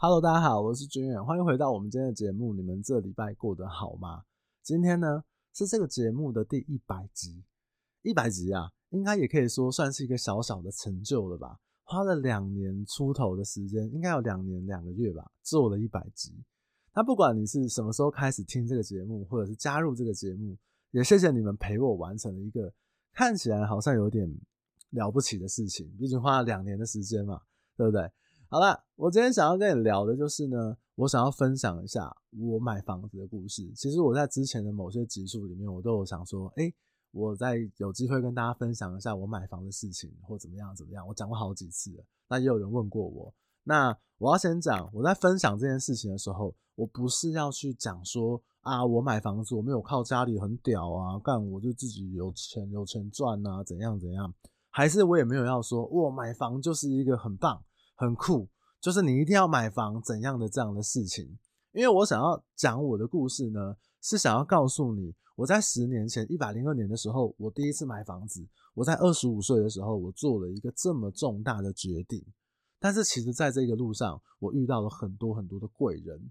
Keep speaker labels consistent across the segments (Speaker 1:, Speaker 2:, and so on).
Speaker 1: Hello，大家好，我是军远，欢迎回到我们今天的节目。你们这礼拜过得好吗？今天呢是这个节目的第一百集，一百集啊，应该也可以说算是一个小小的成就了吧。花了两年出头的时间，应该有两年两个月吧，做了一百集。那不管你是什么时候开始听这个节目，或者是加入这个节目，也谢谢你们陪我完成了一个看起来好像有点了不起的事情。毕竟花了两年的时间嘛，对不对？好了，我今天想要跟你聊的就是呢，我想要分享一下我买房子的故事。其实我在之前的某些集数里面，我都有想说，诶，我在有机会跟大家分享一下我买房的事情，或怎么样怎么样。我讲过好几次了，那也有人问过我。那我要先讲，我在分享这件事情的时候，我不是要去讲说啊，我买房子我没有靠家里很屌啊，干我就自己有钱有钱赚啊，怎样怎样，还是我也没有要说，我买房就是一个很棒。很酷，就是你一定要买房怎样的这样的事情，因为我想要讲我的故事呢，是想要告诉你，我在十年前一百零二年的时候，我第一次买房子，我在二十五岁的时候，我做了一个这么重大的决定，但是其实在这个路上，我遇到了很多很多的贵人。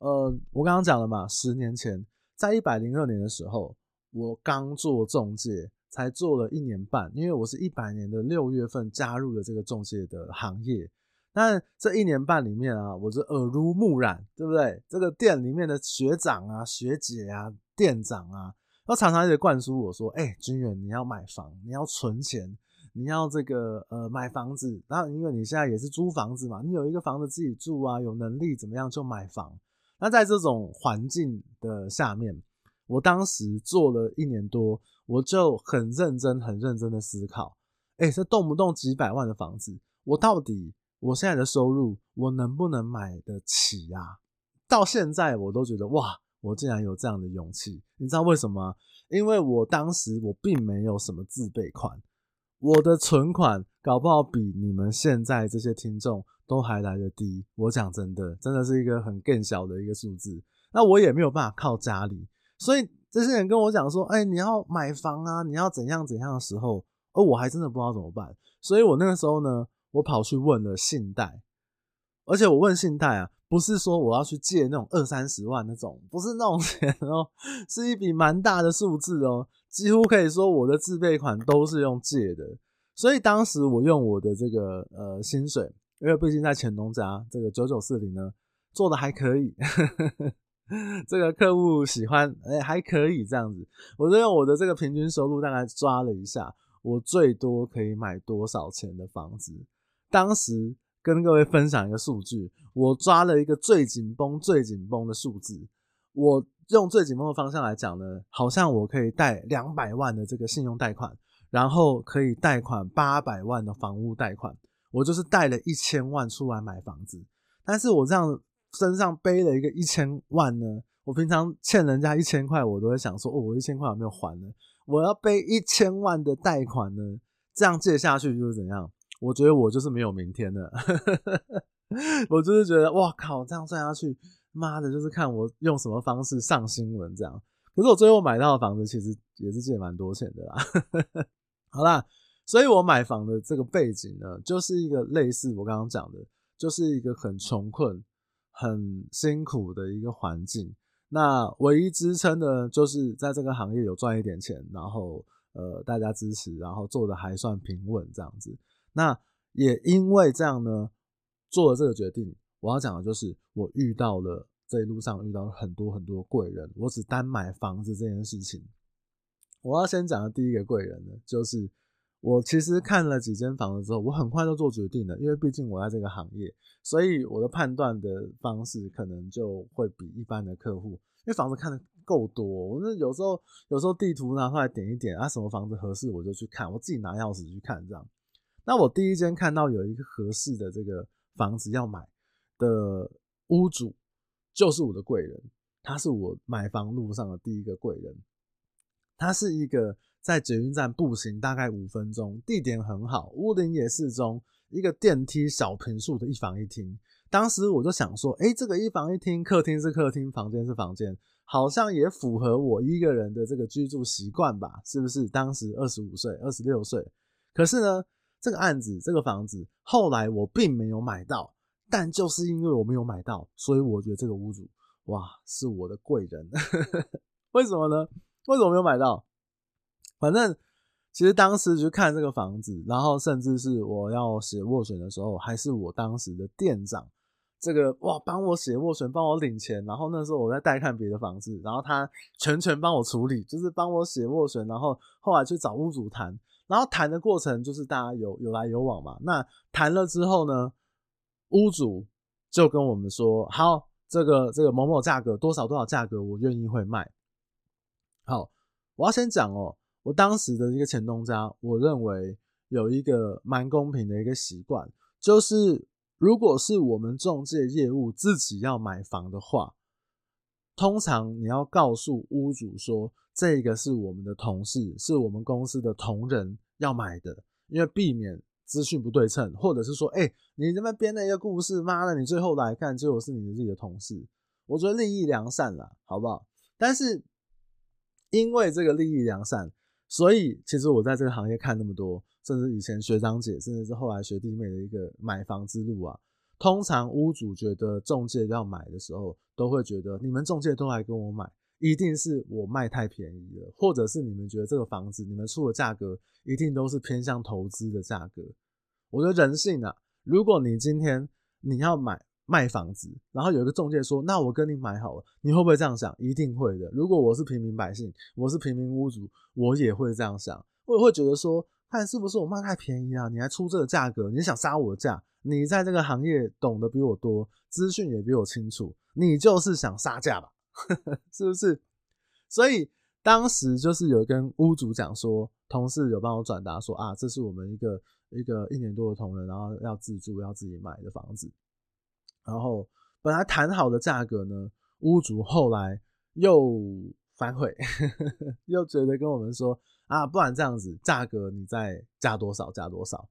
Speaker 1: 呃，我刚刚讲了嘛，十年前在一百零二年的时候，我刚做中介。才做了一年半，因为我是一百年的六月份加入了这个中介的行业。但这一年半里面啊，我是耳濡目染，对不对？这个店里面的学长啊、学姐啊、店长啊，都常常一直灌输我说：“哎、欸，军远，你要买房，你要存钱，你要这个呃买房子。然后因为你现在也是租房子嘛，你有一个房子自己住啊，有能力怎么样就买房。那在这种环境的下面。”我当时做了一年多，我就很认真、很认真的思考，哎，这动不动几百万的房子，我到底我现在的收入，我能不能买得起呀？到现在我都觉得哇，我竟然有这样的勇气，你知道为什么？因为我当时我并没有什么自备款，我的存款搞不好比你们现在这些听众都还来得低。我讲真的，真的是一个很更小的一个数字，那我也没有办法靠家里。所以这些人跟我讲说：“哎，你要买房啊，你要怎样怎样的时候，而我还真的不知道怎么办。所以我那个时候呢，我跑去问了信贷，而且我问信贷啊，不是说我要去借那种二三十万那种，不是那种钱哦，是一笔蛮大的数字哦，几乎可以说我的自备款都是用借的。所以当时我用我的这个呃薪水，因为毕竟在乾隆家这个九九四零呢，做的还可以。” 这个客户喜欢，哎，还可以这样子。我就用我的这个平均收入大概抓了一下，我最多可以买多少钱的房子。当时跟各位分享一个数据，我抓了一个最紧绷、最紧绷的数字。我用最紧绷的方向来讲呢，好像我可以贷两百万的这个信用贷款，然后可以贷款八百万的房屋贷款。我就是贷了一千万出来买房子，但是我这样。身上背了一个一千万呢，我平常欠人家一千块，我都会想说，哦，我一千块有没有还呢，我要背一千万的贷款呢，这样借下去就是怎样？我觉得我就是没有明天了，我就是觉得，哇靠，这样算下去，妈的，就是看我用什么方式上新闻这样。可是我最后买到的房子其实也是借蛮多钱的啦。好啦，所以我买房的这个背景呢，就是一个类似我刚刚讲的，就是一个很穷困。很辛苦的一个环境，那唯一支撑的就是在这个行业有赚一点钱，然后呃大家支持，然后做的还算平稳这样子。那也因为这样呢，做了这个决定。我要讲的就是我遇到了这一路上遇到了很多很多贵人。我只单买房子这件事情，我要先讲的第一个贵人呢，就是。我其实看了几间房子之后，我很快就做决定了，因为毕竟我在这个行业，所以我的判断的方式可能就会比一般的客户，因为房子看得够多，我那有时候有时候地图拿出来点一点啊，什么房子合适我就去看，我自己拿钥匙去看这样。那我第一间看到有一个合适的这个房子要买的屋主，就是我的贵人，他是我买房路上的第一个贵人，他是一个。在捷运站步行大概五分钟，地点很好，屋顶也适中，一个电梯小平数的一房一厅。当时我就想说，诶，这个一房一厅，客厅是客厅，房间是房间，好像也符合我一个人的这个居住习惯吧？是不是？当时二十五岁、二十六岁，可是呢，这个案子、这个房子后来我并没有买到，但就是因为我没有买到，所以我觉得这个屋主哇是我的贵人。为什么呢？为什么没有买到？反正其实当时去看这个房子，然后甚至是我要写斡旋的时候，还是我当时的店长。这个哇，帮我写斡旋，帮我领钱，然后那时候我在带看别的房子，然后他全权帮我处理，就是帮我写斡旋，然后后来去找屋主谈，然后谈的过程就是大家有有来有往嘛。那谈了之后呢，屋主就跟我们说，好，这个这个某某价格多少多少价格，我愿意会卖。好，我要先讲哦，我当时的一个前东家，我认为有一个蛮公平的一个习惯，就是。如果是我们中介业务自己要买房的话，通常你要告诉屋主说，这个是我们的同事，是我们公司的同仁要买的，因为避免资讯不对称，或者是说，哎、你这边编了一个故事，妈的，你最后来看，结果是你自己的同事，我觉得利益良善啦，好不好？但是因为这个利益良善，所以其实我在这个行业看那么多。甚至以前学长姐，甚至是后来学弟妹的一个买房之路啊，通常屋主觉得中介要买的时候，都会觉得你们中介都来跟我买，一定是我卖太便宜了，或者是你们觉得这个房子你们出的价格一定都是偏向投资的价格。我觉得人性啊，如果你今天你要买卖房子，然后有一个中介说，那我跟你买好了，你会不会这样想？一定会的。如果我是平民百姓，我是平民屋主，我也会这样想，我也会觉得说。看是不是我卖太便宜啊？你还出这个价格，你想杀我的价？你在这个行业懂得比我多，资讯也比我清楚，你就是想杀价吧？是不是？所以当时就是有跟屋主讲说，同事有帮我转达说啊，这是我们一个一个一年多的同仁，然后要自住要自己买的房子，然后本来谈好的价格呢，屋主后来又反悔，又觉得跟我们说。啊，不然这样子，价格你再加多少？加多少？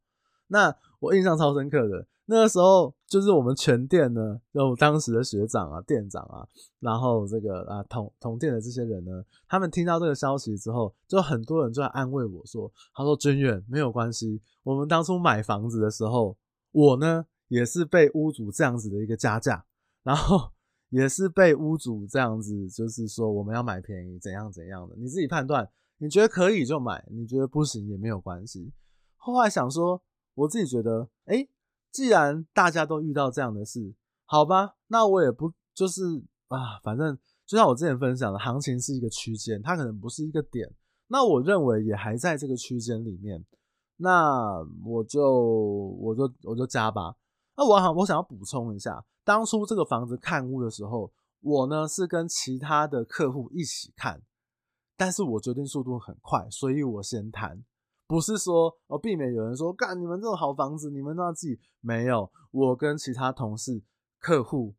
Speaker 1: 那我印象超深刻的，那个时候就是我们全店呢，有当时的学长啊、店长啊，然后这个啊同同店的这些人呢，他们听到这个消息之后，就很多人就在安慰我说：“他说君远没有关系，我们当初买房子的时候，我呢也是被屋主这样子的一个加价，然后也是被屋主这样子，就是说我们要买便宜，怎样怎样的，你自己判断。”你觉得可以就买，你觉得不行也没有关系。后来想说，我自己觉得，哎、既然大家都遇到这样的事，好吧，那我也不就是啊，反正就像我之前分享的，行情是一个区间，它可能不是一个点。那我认为也还在这个区间里面，那我就我就我就加吧。那我好，我想要补充一下，当初这个房子看屋的时候，我呢是跟其他的客户一起看。但是我决定速度很快，所以我先谈，不是说我避免有人说干你们这种好房子，你们都要自己没有。我跟其他同事、客户，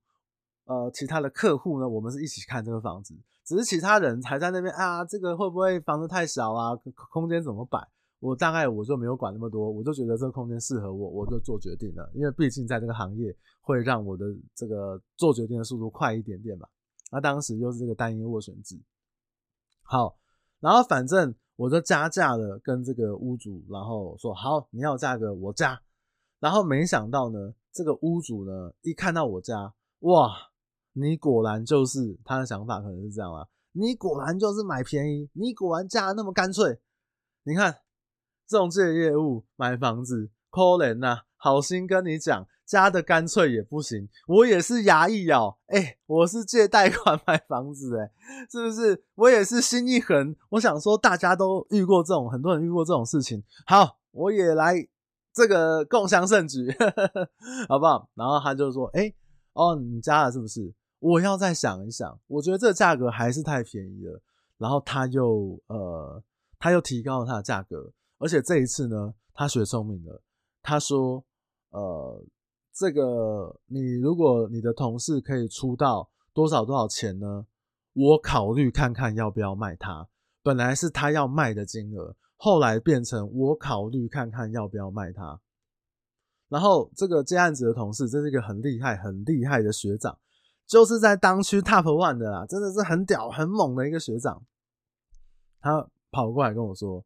Speaker 1: 呃，其他的客户呢，我们是一起看这个房子，只是其他人还在那边啊，这个会不会房子太小啊？空间怎么摆？我大概我就没有管那么多，我就觉得这个空间适合我，我就做决定了。因为毕竟在这个行业会让我的这个做决定的速度快一点点嘛。那当时又是这个单一斡旋制。好，然后反正我就加价了，跟这个屋主，然后说好，你要价格我加。然后没想到呢，这个屋主呢，一看到我加，哇，你果然就是他的想法可能是这样啊，你果然就是买便宜，你果然加那么干脆。你看，中介业务买房子，可怜呐，好心跟你讲。加的干脆也不行，我也是牙一咬，哎、我是借贷款买房子、欸，哎，是不是？我也是心一横，我想说大家都遇过这种，很多人遇过这种事情，好，我也来这个共享盛举，好不好？然后他就说，哎、哦，你加了是不是？我要再想一想，我觉得这个价格还是太便宜了。然后他又呃，他又提高了他的价格，而且这一次呢，他学聪明了，他说，呃。这个，你如果你的同事可以出到多少多少钱呢？我考虑看看要不要卖他。本来是他要卖的金额，后来变成我考虑看看要不要卖他。然后这个接案子的同事，这是一个很厉害、很厉害的学长，就是在当区 top one 的啦，真的是很屌、很猛的一个学长。他跑过来跟我说，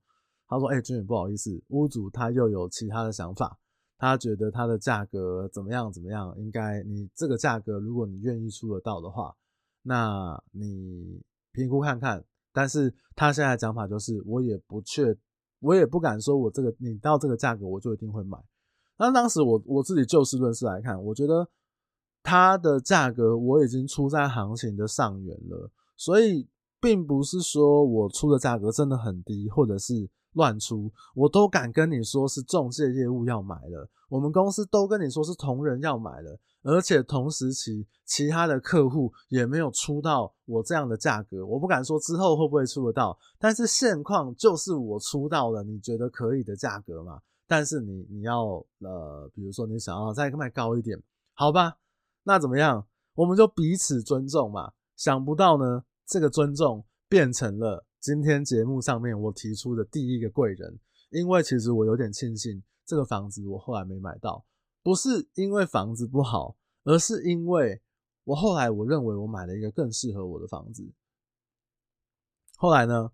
Speaker 1: 他说：“哎、欸，军远不好意思，屋主他又有其他的想法。”他觉得他的价格怎么样怎么样，应该你这个价格，如果你愿意出得到的话，那你评估看看。但是他现在讲法就是，我也不确，我也不敢说我这个你到这个价格我就一定会买。那当时我我自己就事论事来看，我觉得它的价格我已经出在行情的上缘了，所以并不是说我出的价格真的很低，或者是。乱出，我都敢跟你说是中介业务要买了，我们公司都跟你说是同仁要买了，而且同时期其他的客户也没有出到我这样的价格，我不敢说之后会不会出得到，但是现况就是我出到了你觉得可以的价格嘛，但是你你要呃，比如说你想要再卖高一点，好吧，那怎么样？我们就彼此尊重嘛，想不到呢，这个尊重变成了。今天节目上面我提出的第一个贵人，因为其实我有点庆幸这个房子我后来没买到，不是因为房子不好，而是因为我后来我认为我买了一个更适合我的房子。后来呢，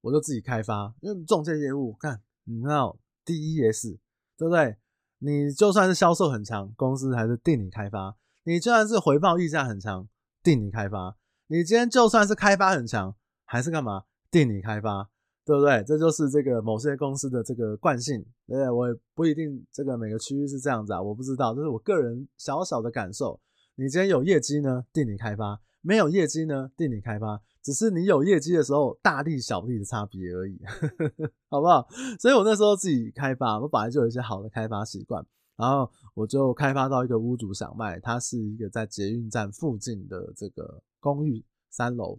Speaker 1: 我就自己开发，因为中介业务，看你知道 DES 对不对？你就算是销售很强，公司还是定你开发；你就算是回报溢价很强，定你开发；你今天就算是开发很强，还是干嘛？定理开发，对不对？这就是这个某些公司的这个惯性，对不对？我也不一定这个每个区域是这样子啊，我不知道，这是我个人小小的感受。你今天有业绩呢，定理开发；没有业绩呢，定理开发。只是你有业绩的时候，大力小力的差别而已，好不好？所以我那时候自己开发，我本来就有一些好的开发习惯，然后我就开发到一个屋主想卖，它是一个在捷运站附近的这个公寓三楼，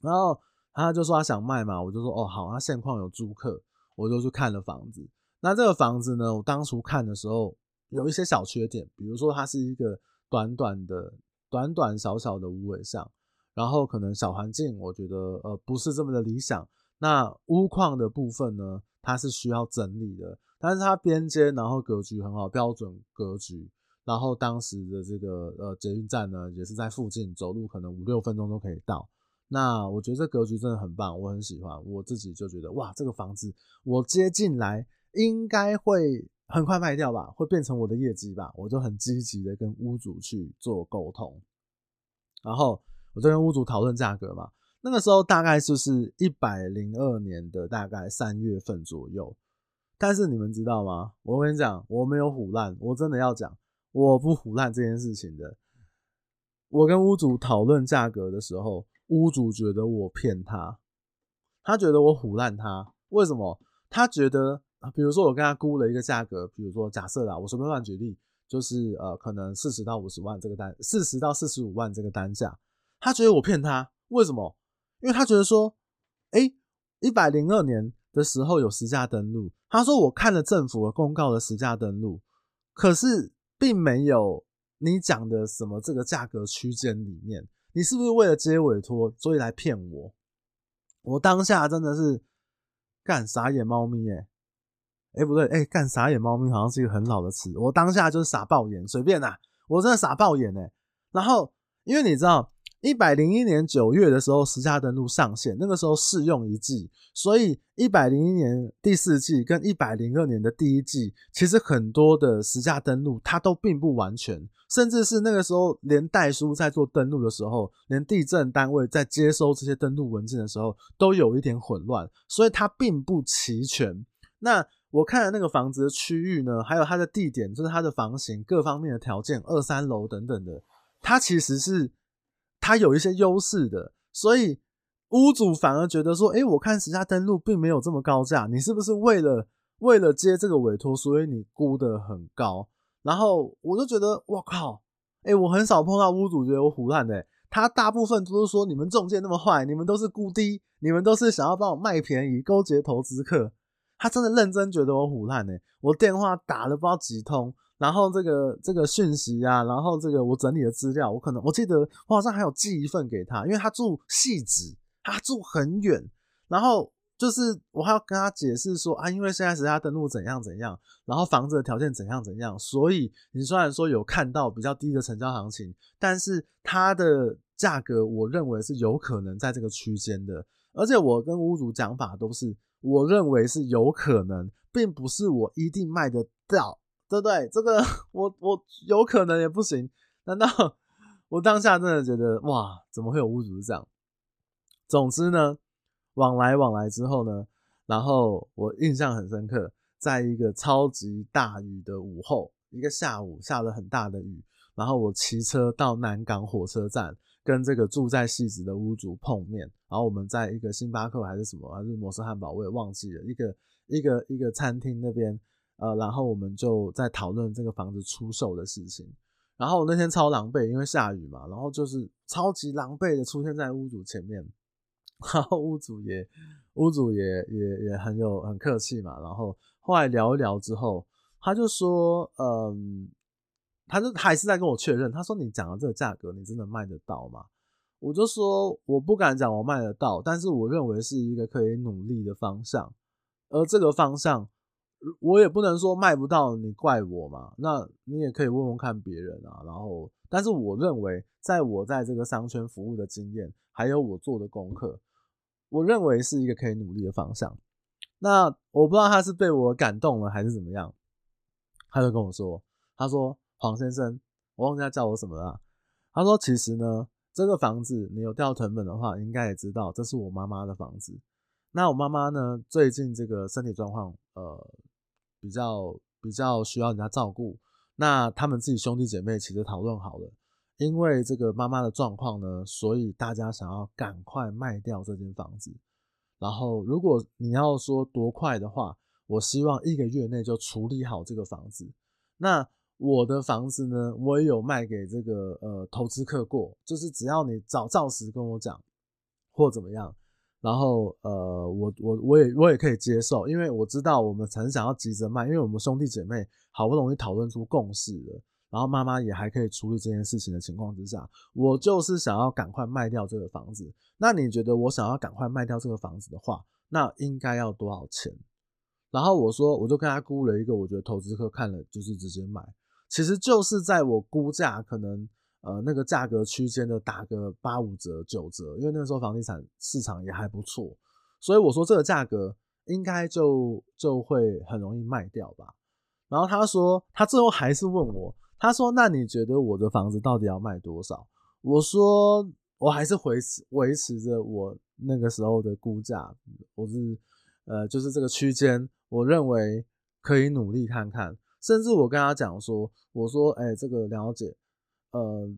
Speaker 1: 然后。他就说他想卖嘛，我就说哦好，他现况有租客，我就去看了房子。那这个房子呢，我当初看的时候有一些小缺点，比如说它是一个短短的、短短小小的无尾巷，然后可能小环境我觉得呃不是这么的理想。那屋况的部分呢，它是需要整理的，但是它边间然后格局很好，标准格局。然后当时的这个呃捷运站呢，也是在附近，走路可能五六分钟都可以到。那我觉得这格局真的很棒，我很喜欢。我自己就觉得，哇，这个房子我接进来应该会很快卖掉吧，会变成我的业绩吧。我就很积极的跟屋主去做沟通，然后我就跟屋主讨论价格嘛。那个时候大概就是一百零二年的大概三月份左右。但是你们知道吗？我跟你讲，我没有唬烂，我真的要讲，我不唬烂这件事情的。我跟屋主讨论价格的时候。屋主觉得我骗他，他觉得我唬烂他。为什么？他觉得，比如说我跟他估了一个价格，比如说假设啦，我随便乱举例，就是呃，可能四十到五十万这个单，四十到四十五万这个单价，他觉得我骗他。为什么？因为他觉得说，诶，一百零二年的时候有实价登录，他说我看了政府的公告的实价登录，可是并没有你讲的什么这个价格区间里面。你是不是为了接委托，所以来骗我？我当下真的是干傻眼猫咪哎！哎不对哎，干傻眼猫咪好像是一个很老的词。我当下就是傻爆眼，随便啦，我真的傻爆眼哎！然后因为你知道。一百零一年九月的时候，实价登录上线，那个时候试用一季，所以一百零一年第四季跟一百零二年的第一季，其实很多的实价登录它都并不完全，甚至是那个时候连代书在做登录的时候，连地震单位在接收这些登录文件的时候，都有一点混乱，所以它并不齐全。那我看的那个房子的区域呢，还有它的地点，就是它的房型各方面的条件，二三楼等等的，它其实是。它有一些优势的，所以屋主反而觉得说：“诶，我看时下登录并没有这么高价，你是不是为了为了接这个委托，所以你估得很高？”然后我就觉得：“我靠，诶，我很少碰到屋主觉得我唬烂的，他大部分都是说你们中介那么坏，你们都是估低，你们都是想要帮我卖便宜，勾结投资客。”他真的认真觉得我唬烂呢，我电话打了不知道几通。然后这个这个讯息啊，然后这个我整理的资料，我可能我记得我好像还有寄一份给他，因为他住汐止，他住很远，然后就是我还要跟他解释说啊，因为现在是他登录怎样怎样，然后房子的条件怎样怎样，所以你虽然说有看到比较低的成交行情，但是它的价格我认为是有可能在这个区间的，而且我跟屋主讲法都是我认为是有可能，并不是我一定卖得到。对不对？这个我我有可能也不行。难道我当下真的觉得哇，怎么会有屋主是这样？总之呢，往来往来之后呢，然后我印象很深刻，在一个超级大雨的午后，一个下午下了很大的雨，然后我骑车到南港火车站，跟这个住在汐止的屋主碰面，然后我们在一个星巴克还是什么，还是摩斯汉堡，我也忘记了，一个一个一个餐厅那边，呃，然后我们就在讨论这个房子出售的事情。然后我那天超狼狈，因为下雨嘛，然后就是超级狼狈的出现在屋主前面。然后屋主也，屋主也也也很有很客气嘛。然后后来聊一聊之后，他就说，嗯，他就还是在跟我确认。他说：“你讲的这个价格，你真的卖得到吗？”我就说：“我不敢讲我卖得到，但是我认为是一个可以努力的方向。而这个方向，我也不能说卖不到，你怪我嘛？那你也可以问问看别人啊。然后，但是我认为，在我在这个商圈服务的经验，还有我做的功课。”我认为是一个可以努力的方向。那我不知道他是被我感动了还是怎么样，他就跟我说：“他说黄先生，我忘记他叫我什么了。他说其实呢，这个房子你有掉成本的话，应该也知道这是我妈妈的房子。那我妈妈呢，最近这个身体状况呃比较比较需要人家照顾。那他们自己兄弟姐妹其实讨论好了。”因为这个妈妈的状况呢，所以大家想要赶快卖掉这间房子。然后，如果你要说多快的话，我希望一个月内就处理好这个房子。那我的房子呢，我也有卖给这个呃投资客过，就是只要你早照实跟我讲或怎么样，然后呃我我我也我也可以接受，因为我知道我们很想要急着卖，因为我们兄弟姐妹好不容易讨论出共识了。然后妈妈也还可以处理这件事情的情况之下，我就是想要赶快卖掉这个房子。那你觉得我想要赶快卖掉这个房子的话，那应该要多少钱？然后我说，我就跟他估了一个，我觉得投资客看了就是直接买，其实就是在我估价可能呃那个价格区间的打个八五折九折，因为那时候房地产市场也还不错，所以我说这个价格应该就就会很容易卖掉吧。然后他说，他最后还是问我。他说：“那你觉得我的房子到底要卖多少？”我说：“我还是维持维持着我那个时候的估价，我是呃，就是这个区间，我认为可以努力看看。甚至我跟他讲说，我说：‘哎，这个了解，呃，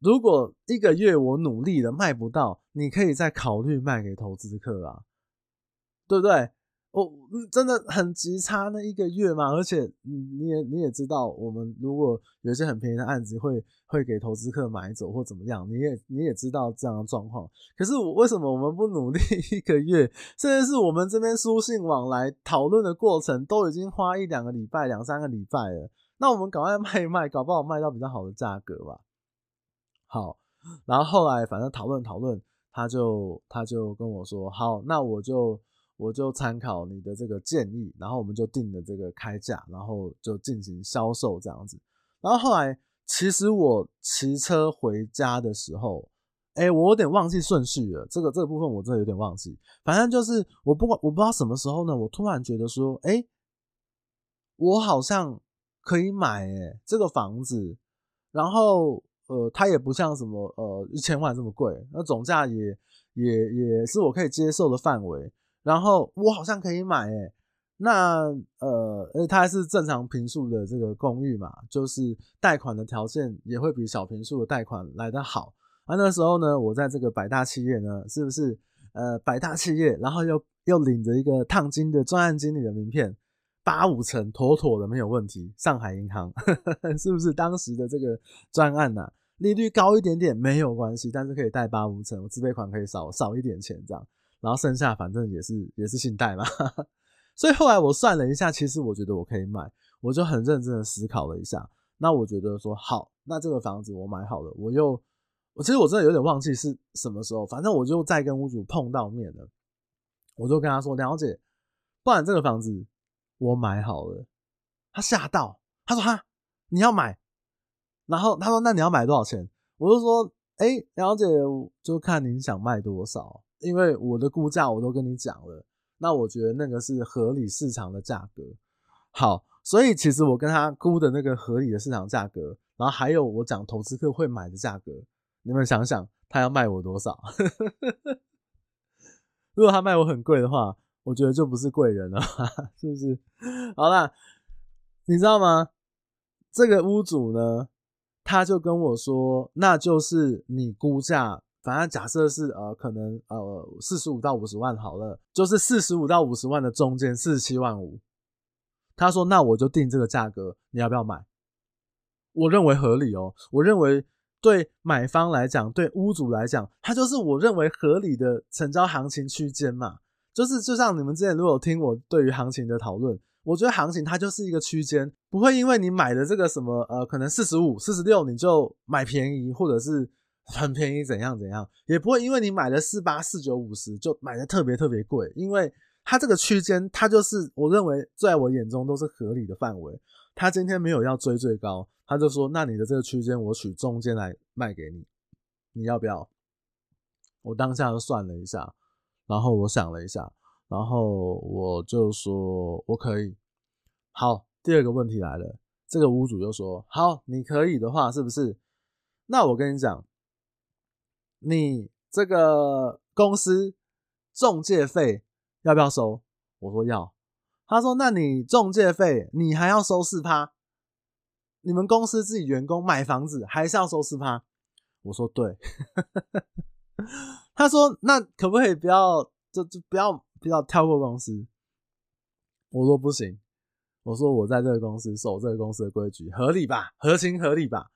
Speaker 1: 如果一个月我努力了卖不到，你可以再考虑卖给投资客啊，对不对？’”我、哦、真的很急差那一个月嘛，而且你也你也知道，我们如果有些很便宜的案子，会会给投资客买走或怎么样，你也你也知道这样的状况。可是我为什么我们不努力一个月？甚至是我们这边书信往来讨论的过程都已经花一两个礼拜、两三个礼拜了，那我们赶快卖一卖，搞不好卖到比较好的价格吧。好，然后后来反正讨论讨论，他就他就跟我说，好，那我就。我就参考你的这个建议，然后我们就定了这个开价，然后就进行销售这样子。然后后来，其实我骑车回家的时候，哎，我有点忘记顺序了。这个这个部分我真的有点忘记。反正就是我不管，我不知道什么时候呢，我突然觉得说，哎，我好像可以买哎这个房子。然后呃，它也不像什么呃一千万这么贵，那总价也也也是我可以接受的范围。然后我好像可以买诶、那呃，呃，它还是正常平数的这个公寓嘛，就是贷款的条件也会比小平数的贷款来得好。啊，那时候呢，我在这个百大企业呢，是不是呃百大企业，然后又又领着一个烫金的专案经理的名片，八五成妥妥的没有问题。上海银行 是不是当时的这个专案呐、啊？利率高一点点没有关系，但是可以贷八五成，我自备款可以少少一点钱这样。然后剩下反正也是也是信贷嘛，所以后来我算了一下，其实我觉得我可以买，我就很认真的思考了一下。那我觉得说好，那这个房子我买好了，我又我其实我真的有点忘记是什么时候，反正我就再跟屋主碰到面了，我就跟他说：“了解，不然这个房子我买好了。”他吓到，他说：“哈，你要买？”然后他说：“那你要买多少钱？”我就说：“哎，了解，就看您想卖多少。”因为我的估价我都跟你讲了，那我觉得那个是合理市场的价格。好，所以其实我跟他估的那个合理的市场价格，然后还有我讲投资客会买的价格，你们想想他要卖我多少？如果他卖我很贵的话，我觉得就不是贵人了，是不是？好啦，你知道吗？这个屋主呢，他就跟我说，那就是你估价。反正假设是呃，可能呃四十五到五十万好了，就是四十五到五十万的中间四十七万五。他说：“那我就定这个价格，你要不要买？”我认为合理哦。我认为对买方来讲，对屋主来讲，它就是我认为合理的成交行情区间嘛。就是就像你们之前如果有听我对于行情的讨论，我觉得行情它就是一个区间，不会因为你买的这个什么呃，可能四十五、四十六你就买便宜，或者是。很便宜，怎样怎样，也不会因为你买了四八、四九、五十就买的特别特别贵，因为它这个区间，它就是我认为在我眼中都是合理的范围。他今天没有要追最高，他就说：“那你的这个区间，我取中间来卖给你，你要不要？”我当下就算了一下，然后我想了一下，然后我就说：“我可以。”好，第二个问题来了，这个屋主就说：“好，你可以的话，是不是？那我跟你讲。”你这个公司中介费要不要收？我说要。他说：“那你中介费你还要收四趴？你们公司自己员工买房子还是要收四趴？”我说：“对。”他说：“那可不可以不要就就不要不要跳过公司？”我说：“不行。”我说：“我在这个公司守这个公司的规矩，合理吧？合情合理吧？”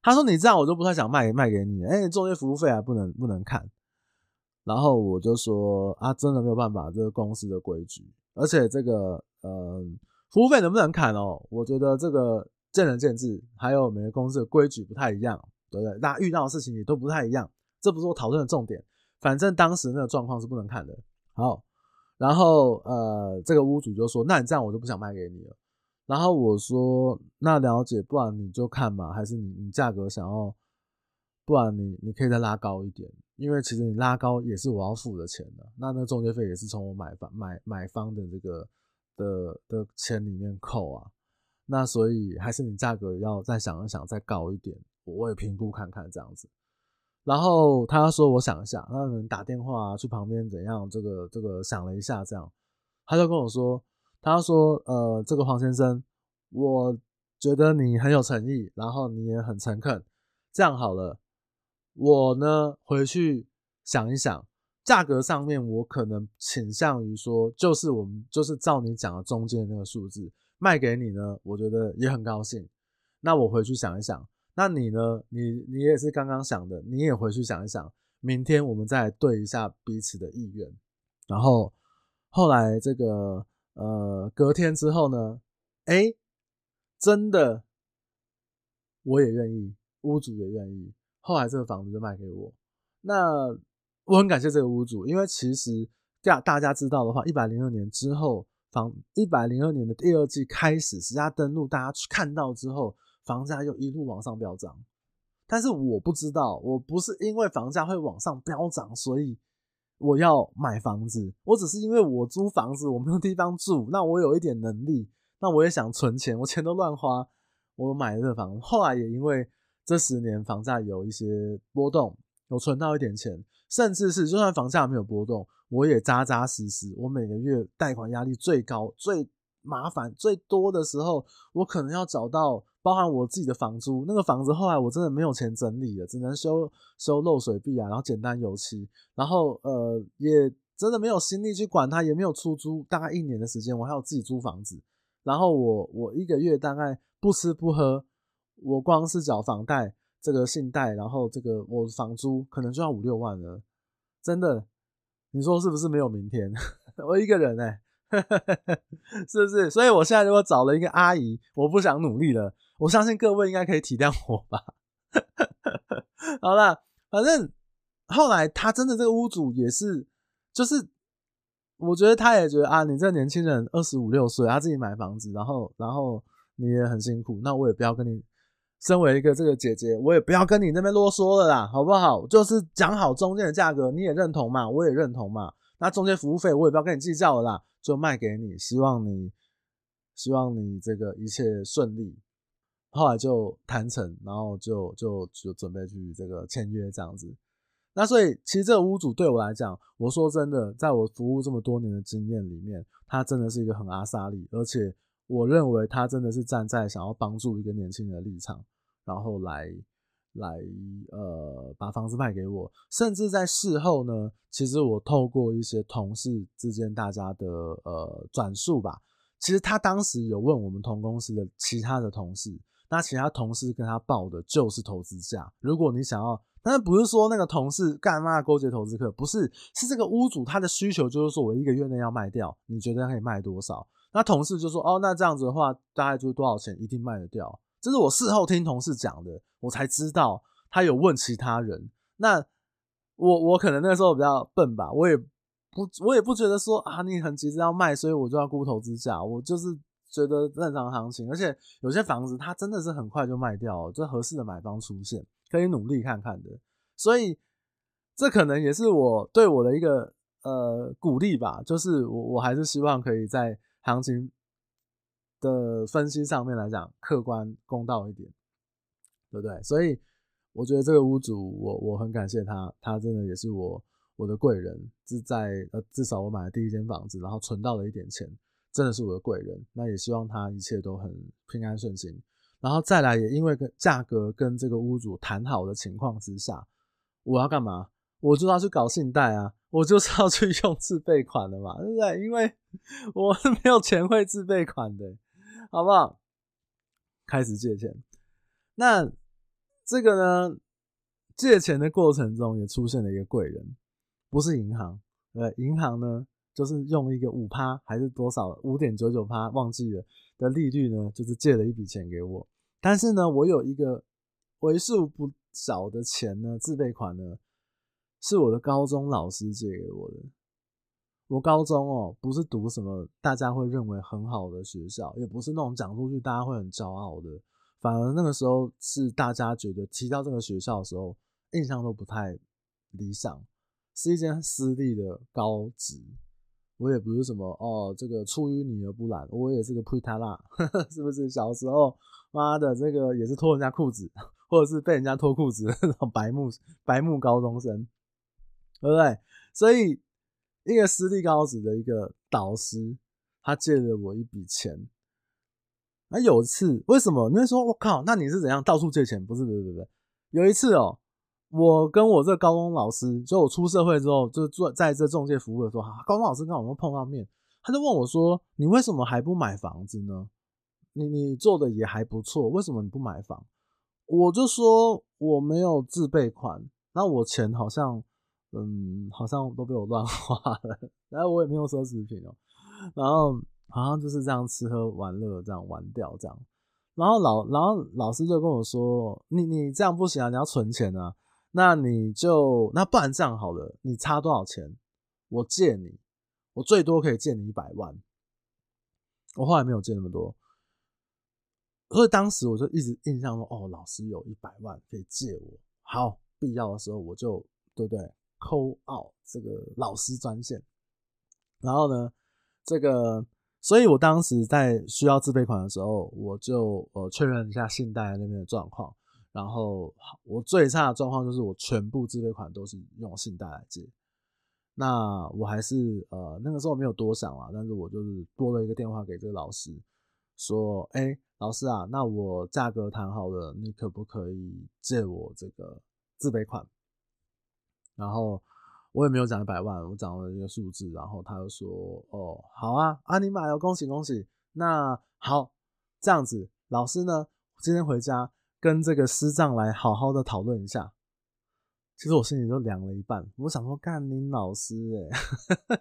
Speaker 1: 他说：“你这样我就不太想卖卖给你，哎，中介服务费还不能不能看。”然后我就说：“啊，真的没有办法，这个公司的规矩，而且这个呃，服务费能不能砍哦？我觉得这个见仁见智，还有每个公司的规矩不太一样，对不对？大家遇到的事情也都不太一样，这不是我讨论的重点。反正当时那个状况是不能看的。好，然后呃，这个屋主就说：‘那你这样我就不想卖给你了。’”然后我说：“那了解，不然你就看嘛，还是你你价格想要，不然你你可以再拉高一点，因为其实你拉高也是我要付的钱的，那那中介费也是从我买房买买方的这个的的钱里面扣啊，那所以还是你价格要再想一想，再高一点，我也评估看看这样子。然后他说我想一下，他可能打电话去旁边怎样，这个这个想了一下，这样他就跟我说。”他说：“呃，这个黄先生，我觉得你很有诚意，然后你也很诚恳。这样好了，我呢回去想一想，价格上面我可能倾向于说，就是我们就是照你讲的中间那个数字卖给你呢，我觉得也很高兴。那我回去想一想，那你呢？你你也是刚刚想的，你也回去想一想，明天我们再对一下彼此的意愿。然后后来这个。”呃，隔天之后呢，哎、真的，我也愿意，屋主也愿意。后来这个房子就卖给我。那我很感谢这个屋主，因为其实大大家知道的话，一百零二年之后，房一百零二年的第二季开始，实价登录，大家去看到之后，房价又一路往上飙涨。但是我不知道，我不是因为房价会往上飙涨，所以。我要买房子，我只是因为我租房子，我没有地方住，那我有一点能力，那我也想存钱，我钱都乱花，我买了这房。后来也因为这十年房价有一些波动，有存到一点钱，甚至是就算房价没有波动，我也扎扎实实，我每个月贷款压力最高、最麻烦、最多的时候，我可能要找到。包含我自己的房租，那个房子后来我真的没有钱整理了，只能修修漏水壁啊，然后简单油漆，然后呃也真的没有心力去管它，也没有出租，大概一年的时间，我还要自己租房子，然后我我一个月大概不吃不喝，我光是缴房贷这个信贷，然后这个我房租可能就要五六万了，真的，你说是不是没有明天？我一个人哎、是不是？所以我现在如果找了一个阿姨，我不想努力了。我相信各位应该可以体谅我吧。好了，反正后来他真的这个屋主也是，就是我觉得他也觉得啊，你这年轻人二十五六岁，他自己买房子，然后然后你也很辛苦，那我也不要跟你，身为一个这个姐姐，我也不要跟你那边啰嗦了啦，好不好？就是讲好中间的价格，你也认同嘛，我也认同嘛。那中介服务费我也不要跟你计较了啦。就卖给你，希望你希望你这个一切顺利。后来就谈成，然后就就就准备去这个签约这样子。那所以其实这个屋主对我来讲，我说真的，在我服务这么多年的经验里面，他真的是一个很阿莎力，而且我认为他真的是站在想要帮助一个年轻人的立场，然后来来呃把房子卖给我。甚至在事后呢，其实我透过一些同事之间大家的呃转述吧，其实他当时有问我们同公司的其他的同事，那其他同事跟他报的就是投资价。如果你想要。但是不是说那个同事干嘛勾结投资客？不是，是这个屋主他的需求就是说我一个月内要卖掉，你觉得可以卖多少？那同事就说哦，那这样子的话大概就是多少钱一定卖得掉。这是我事后听同事讲的，我才知道他有问其他人。那我我可能那时候比较笨吧，我也不我也不觉得说啊你很急着要卖，所以我就要估投资价。我就是觉得正常行情，而且有些房子它真的是很快就卖掉了，就合适的买方出现。可以努力看看的，所以这可能也是我对我的一个呃鼓励吧，就是我我还是希望可以在行情的分析上面来讲客观公道一点，对不对？所以我觉得这个屋主我我很感谢他，他真的也是我我的贵人，是在呃至少我买了第一间房子，然后存到了一点钱，真的是我的贵人。那也希望他一切都很平安顺心。然后再来，也因为跟价格跟这个屋主谈好的情况之下，我要干嘛？我就要去搞信贷啊！我就是要去 用自备款的嘛，对不对？因为 我是没有钱会自备款的，好不好？开始借钱。那这个呢？借钱的过程中也出现了一个贵人，不是银行，对，银行呢就是用一个五趴还是多少五点九九趴忘记了。的利率呢，就是借了一笔钱给我，但是呢，我有一个为数不少的钱呢，自备款呢，是我的高中老师借给我的。我高中哦，不是读什么大家会认为很好的学校，也不是那种讲出去大家会很骄傲的，反而那个时候是大家觉得提到这个学校的时候，印象都不太理想，是一间私立的高职。我也不是什么哦，这个出淤泥而不染，我也是个呸他啦，是不是？小时候妈的，这个也是脱人家裤子，或者是被人家脱裤子那种白目白目高中生，对不对？所以一个私立高职的一个导师，他借了我一笔钱。那有一次，为什么？你会说我靠，那你是怎样到处借钱？不是，不是，不是，有一次哦。我跟我这高中老师，就我出社会之后，就做在这中介服务的时候，高中老师跟我们碰到面，他就问我说：“你为什么还不买房子呢？你你做的也还不错，为什么你不买房？”我就说我没有自备款，那我钱好像，嗯，好像都被我乱 花了，然后我也没有奢侈品哦，然后好像就是这样吃喝玩乐这样玩掉这样，然后老然后老师就跟我说：“你你这样不行啊，你要存钱啊。”那你就那不然这样好了，你差多少钱？我借你，我最多可以借你一百万。我后来没有借那么多，所以当时我就一直印象中，哦，老师有一百万可以借我，好，必要的时候我就对不对？call out 这个老师专线。然后呢，这个，所以我当时在需要自备款的时候，我就呃确认一下信贷那边的状况。然后我最差的状况就是我全部自备款都是用信贷来借，那我还是呃那个时候没有多想啊，但是我就是拨了一个电话给这个老师，说，哎，老师啊，那我价格谈好了，你可不可以借我这个自备款？然后我也没有讲一百万，我讲了一个数字，然后他就说，哦，好啊，啊你买了，恭喜恭喜，那好，这样子，老师呢，今天回家。跟这个师长来好好的讨论一下，其实我心里都凉了一半。我想说，干你老师哎、欸，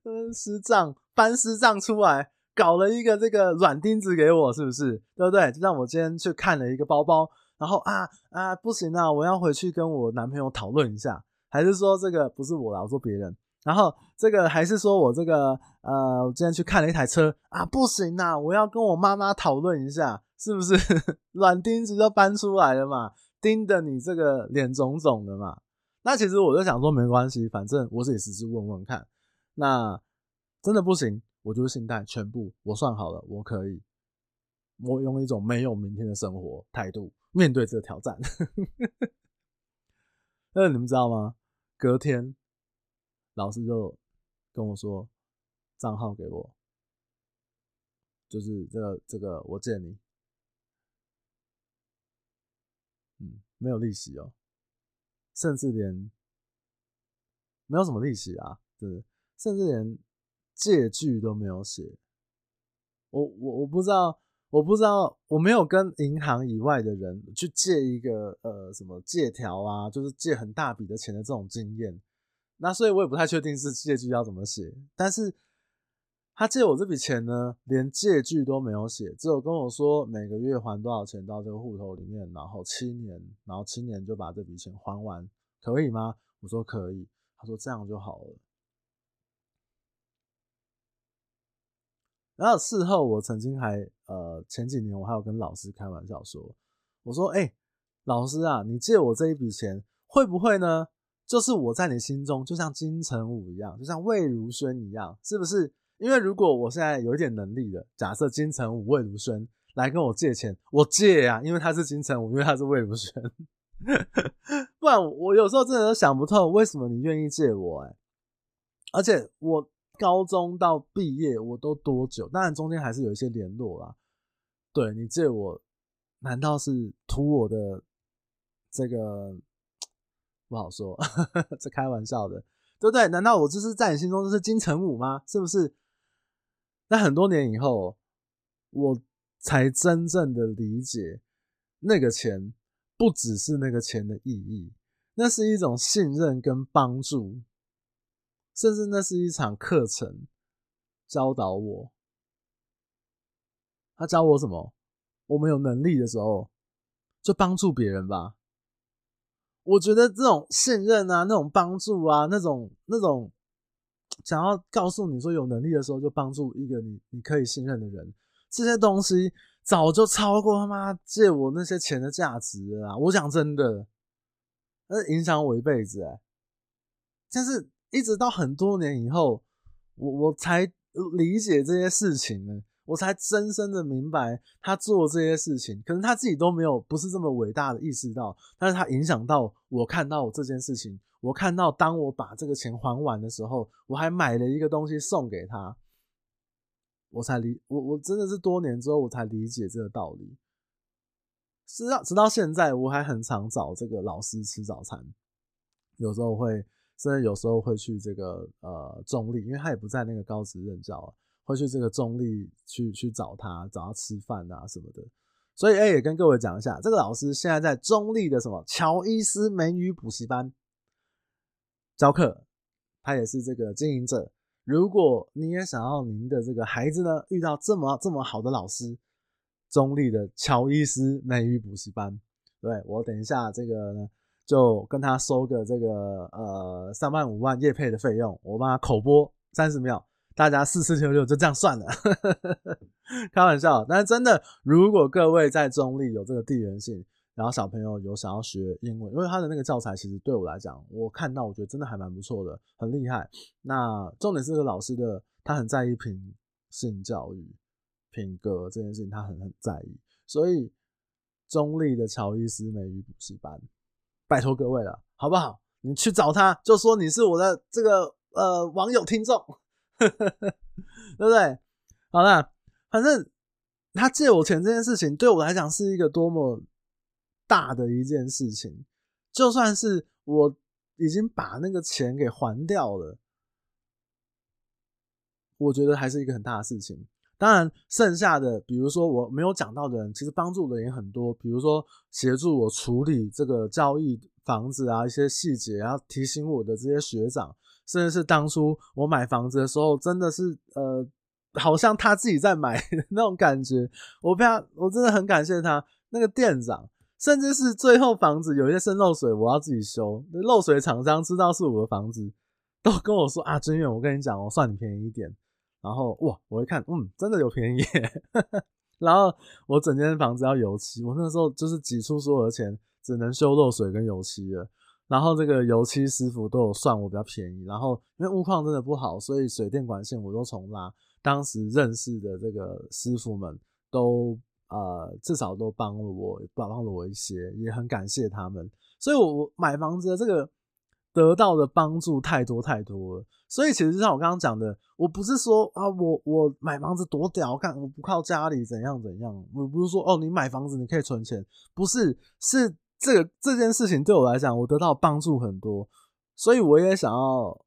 Speaker 1: 嗯，师长搬师长出来搞了一个这个软钉子给我，是不是？对不对？就像我今天去看了一个包包，然后啊啊不行啊，我要回去跟我男朋友讨论一下，还是说这个不是我啦，我说别人。然后这个还是说我这个呃，我今天去看了一台车啊，不行啊，我要跟我妈妈讨论一下。是不是 软钉子都搬出来了嘛？钉的你这个脸肿肿的嘛？那其实我就想说没关系，反正我也只是问问看。那真的不行，我就是信贷全部我算好了，我可以，我用一种没有明天的生活态度面对这个挑战。那你们知道吗？隔天老师就跟我说，账号给我，就是这个这个我借你，嗯，没有利息哦，甚至连没有什么利息啊，对，甚至连。借据都没有写，我我我不知道，我不知道，我没有跟银行以外的人去借一个呃什么借条啊，就是借很大笔的钱的这种经验，那所以我也不太确定是借据要怎么写。但是他借我这笔钱呢，连借据都没有写，只有跟我说每个月还多少钱到这个户头里面，然后七年，然后七年就把这笔钱还完，可以吗？我说可以，他说这样就好了。然后事后，我曾经还呃前几年，我还有跟老师开玩笑说，我说：“哎，老师啊，你借我这一笔钱，会不会呢？就是我在你心中就像金城武一样，就像魏如萱一样，是不是？因为如果我现在有一点能力的，假设金城武、魏如萱来跟我借钱，我借呀，因为他是金城武，因为他是魏如萱，不然我有时候真的想不透，为什么你愿意借我？哎，而且我。”高中到毕业我都多久？当然中间还是有一些联络啦。对，你借我，难道是图我的这个不好说？这开玩笑的，对不对？难道我就是在你心中就是金城武吗？是不是？那很多年以后，我才真正的理解，那个钱不只是那个钱的意义，那是一种信任跟帮助。甚至那是一场课程，教导我。他教我什么？我们有能力的时候，就帮助别人吧。我觉得这种信任啊，那种帮助啊，那种那种想要告诉你说有能力的时候就帮助一个你你可以信任的人，这些东西早就超过他妈借我那些钱的价值了啊！我讲真的，那影响我一辈子哎，但是。一直到很多年以后，我我才理解这些事情呢，我才深深的明白他做这些事情，可能他自己都没有不是这么伟大的意识到，但是他影响到我看到这件事情，我看到当我把这个钱还完的时候，我还买了一个东西送给他，我才理我我真的是多年之后我才理解这个道理，直到直到现在我还很常找这个老师吃早餐，有时候会。真的有时候会去这个呃中立，因为他也不在那个高职任教啊，会去这个中立去去找他，找他吃饭啊什么的。所以，哎，也跟各位讲一下，这个老师现在在中立的什么乔伊斯美语补习班教课，他也是这个经营者。如果你也想要您的这个孩子呢遇到这么这么好的老师，中立的乔伊斯美语补习班，对，我等一下这个呢。就跟他收个这个呃三万五万业配的费用，我帮他口播三十秒，大家四四六六就这样算了，开玩笑。但是真的，如果各位在中立有这个地缘性，然后小朋友有想要学英文，因为他的那个教材其实对我来讲，我看到我觉得真的还蛮不错的，很厉害。那重点是这个老师的，他很在意品性教育、品格这件事情，他很很在意。所以中立的乔伊斯美语补习班。拜托各位了，好不好？你去找他，就说你是我的这个呃网友听众，对不对？好了，反正他借我钱这件事情，对我来讲是一个多么大的一件事情。就算是我已经把那个钱给还掉了，我觉得还是一个很大的事情。当然，剩下的，比如说我没有讲到的人，其实帮助的也很多。比如说协助我处理这个交易房子啊，一些细节，然后提醒我的这些学长，甚至是当初我买房子的时候，真的是呃，好像他自己在买的那种感觉。我非常，我真的很感谢他。那个店长，甚至是最后房子有一些渗漏水，我要自己修。漏水厂商知道是我的房子，都跟我说啊，真远，我跟你讲，我算你便宜一点。然后哇，我一看，嗯，真的有便宜。然后我整间房子要油漆，我那时候就是挤出所有的钱，只能修漏水跟油漆了。然后这个油漆师傅都有算我比较便宜。然后因为屋况真的不好，所以水电管线我都重拉。当时认识的这个师傅们都呃至少都帮了我，帮了我一些，也很感谢他们。所以我我买房子的这个得到的帮助太多太多了。所以其实就像我刚刚讲的，我不是说啊我我买房子多屌，看我不靠家里怎样怎样，我不是说哦你买房子你可以存钱，不是，是这个这件事情对我来讲，我得到帮助很多，所以我也想要。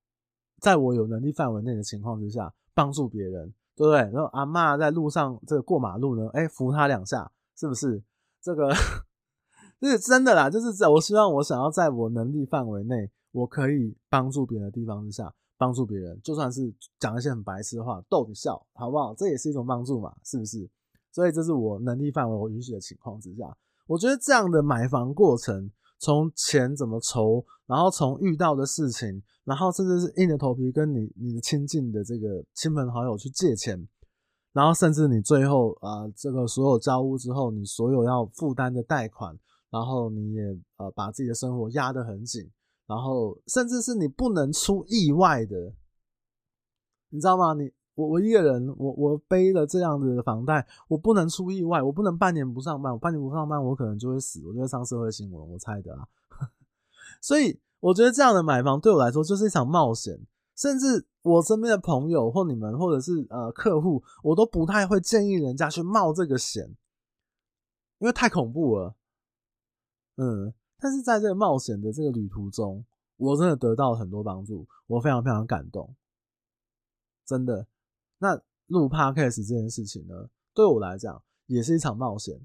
Speaker 1: 在我有能力范围内的情况之下，帮助别人，对不对？然后阿嬷在路上这个过马路呢，哎，扶他两下，是不是？这个 这是真的啦，就是在我希望我想要在我能力范围内，我可以帮助别人的地方之下，帮助别人，就算是讲一些很白痴的话，逗你笑，好不好？这也是一种帮助嘛，是不是？所以这是我能力范围我允许的情况之下，我觉得这样的买房过程。从钱怎么筹，然后从遇到的事情，然后甚至是硬着头皮跟你你的亲近的这个亲朋好友去借钱，然后甚至你最后啊、呃、这个所有交屋之后，你所有要负担的贷款，然后你也呃把自己的生活压得很紧，然后甚至是你不能出意外的，你知道吗？你。我我一个人，我我背了这样子的房贷，我不能出意外，我不能半年不上班，我半年不上班，我可能就会死，我就会上社会新闻，我猜的啊。所以我觉得这样的买房对我来说就是一场冒险，甚至我身边的朋友或你们或者是呃客户，我都不太会建议人家去冒这个险，因为太恐怖了。嗯，但是在这个冒险的这个旅途中，我真的得到了很多帮助，我非常非常感动，真的。那录 Podcast 这件事情呢，对我来讲也是一场冒险。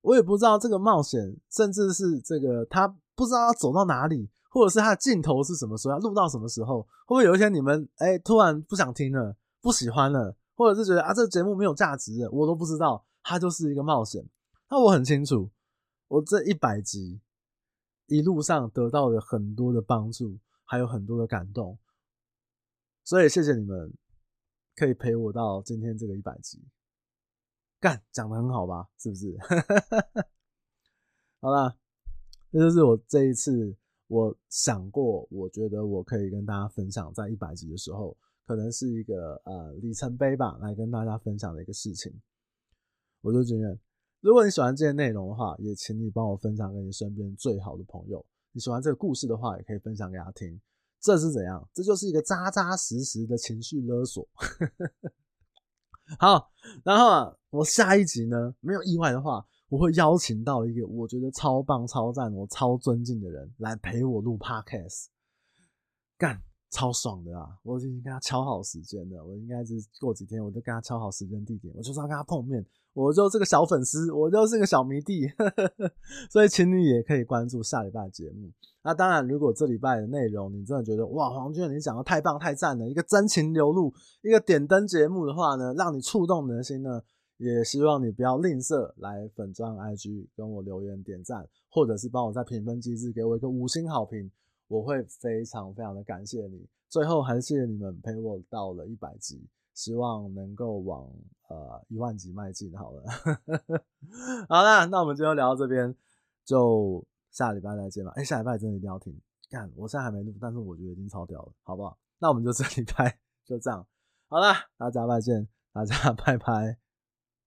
Speaker 1: 我也不知道这个冒险，甚至是这个他不知道要走到哪里，或者是他的镜头是什么时候，要录到什么时候，会不会有一天你们哎、突然不想听了，不喜欢了，或者是觉得啊这个节目没有价值，我都不知道。它就是一个冒险。那我很清楚，我这一百集一路上得到了很多的帮助，还有很多的感动，所以谢谢你们。可以陪我到今天这个一百集，干讲的很好吧？是不是？好啦，这就是我这一次我想过，我觉得我可以跟大家分享，在一百集的时候，可能是一个呃里程碑吧，来跟大家分享的一个事情。我就觉得，如果你喜欢这些内容的话，也请你帮我分享给你身边最好的朋友。你喜欢这个故事的话，也可以分享给他听。这是怎样？这就是一个扎扎实实的情绪勒索。好，然后啊，我下一集呢，没有意外的话，我会邀请到一个我觉得超棒、超赞、我超尊敬的人来陪我录 Podcast，干。超爽的啊！我已经跟他敲好时间了，我应该是过几天我就跟他敲好时间地点，我就是要跟他碰面。我就是个小粉丝，我就是个小迷弟，所以请你也可以关注下礼拜的节目。那当然，如果这礼拜的内容你真的觉得哇，黄军你讲的太棒太赞了，一个真情流露，一个点灯节目的话呢，让你触动你的心呢，也希望你不要吝啬来粉钻 IG 跟我留言点赞，或者是帮我在评分机制给我一个五星好评。我会非常非常的感谢你，最后还是谢谢你们陪我到了一百集，希望能够往呃一万集迈进。好了，好啦，那我们今天聊到这边，就下礼拜再见吧。哎、下礼拜真的一定要听，看我现在还没录，但是我觉得已经超屌了，好不好？那我们就这礼拜 就这样，好啦，大家再见，大家 拜拜。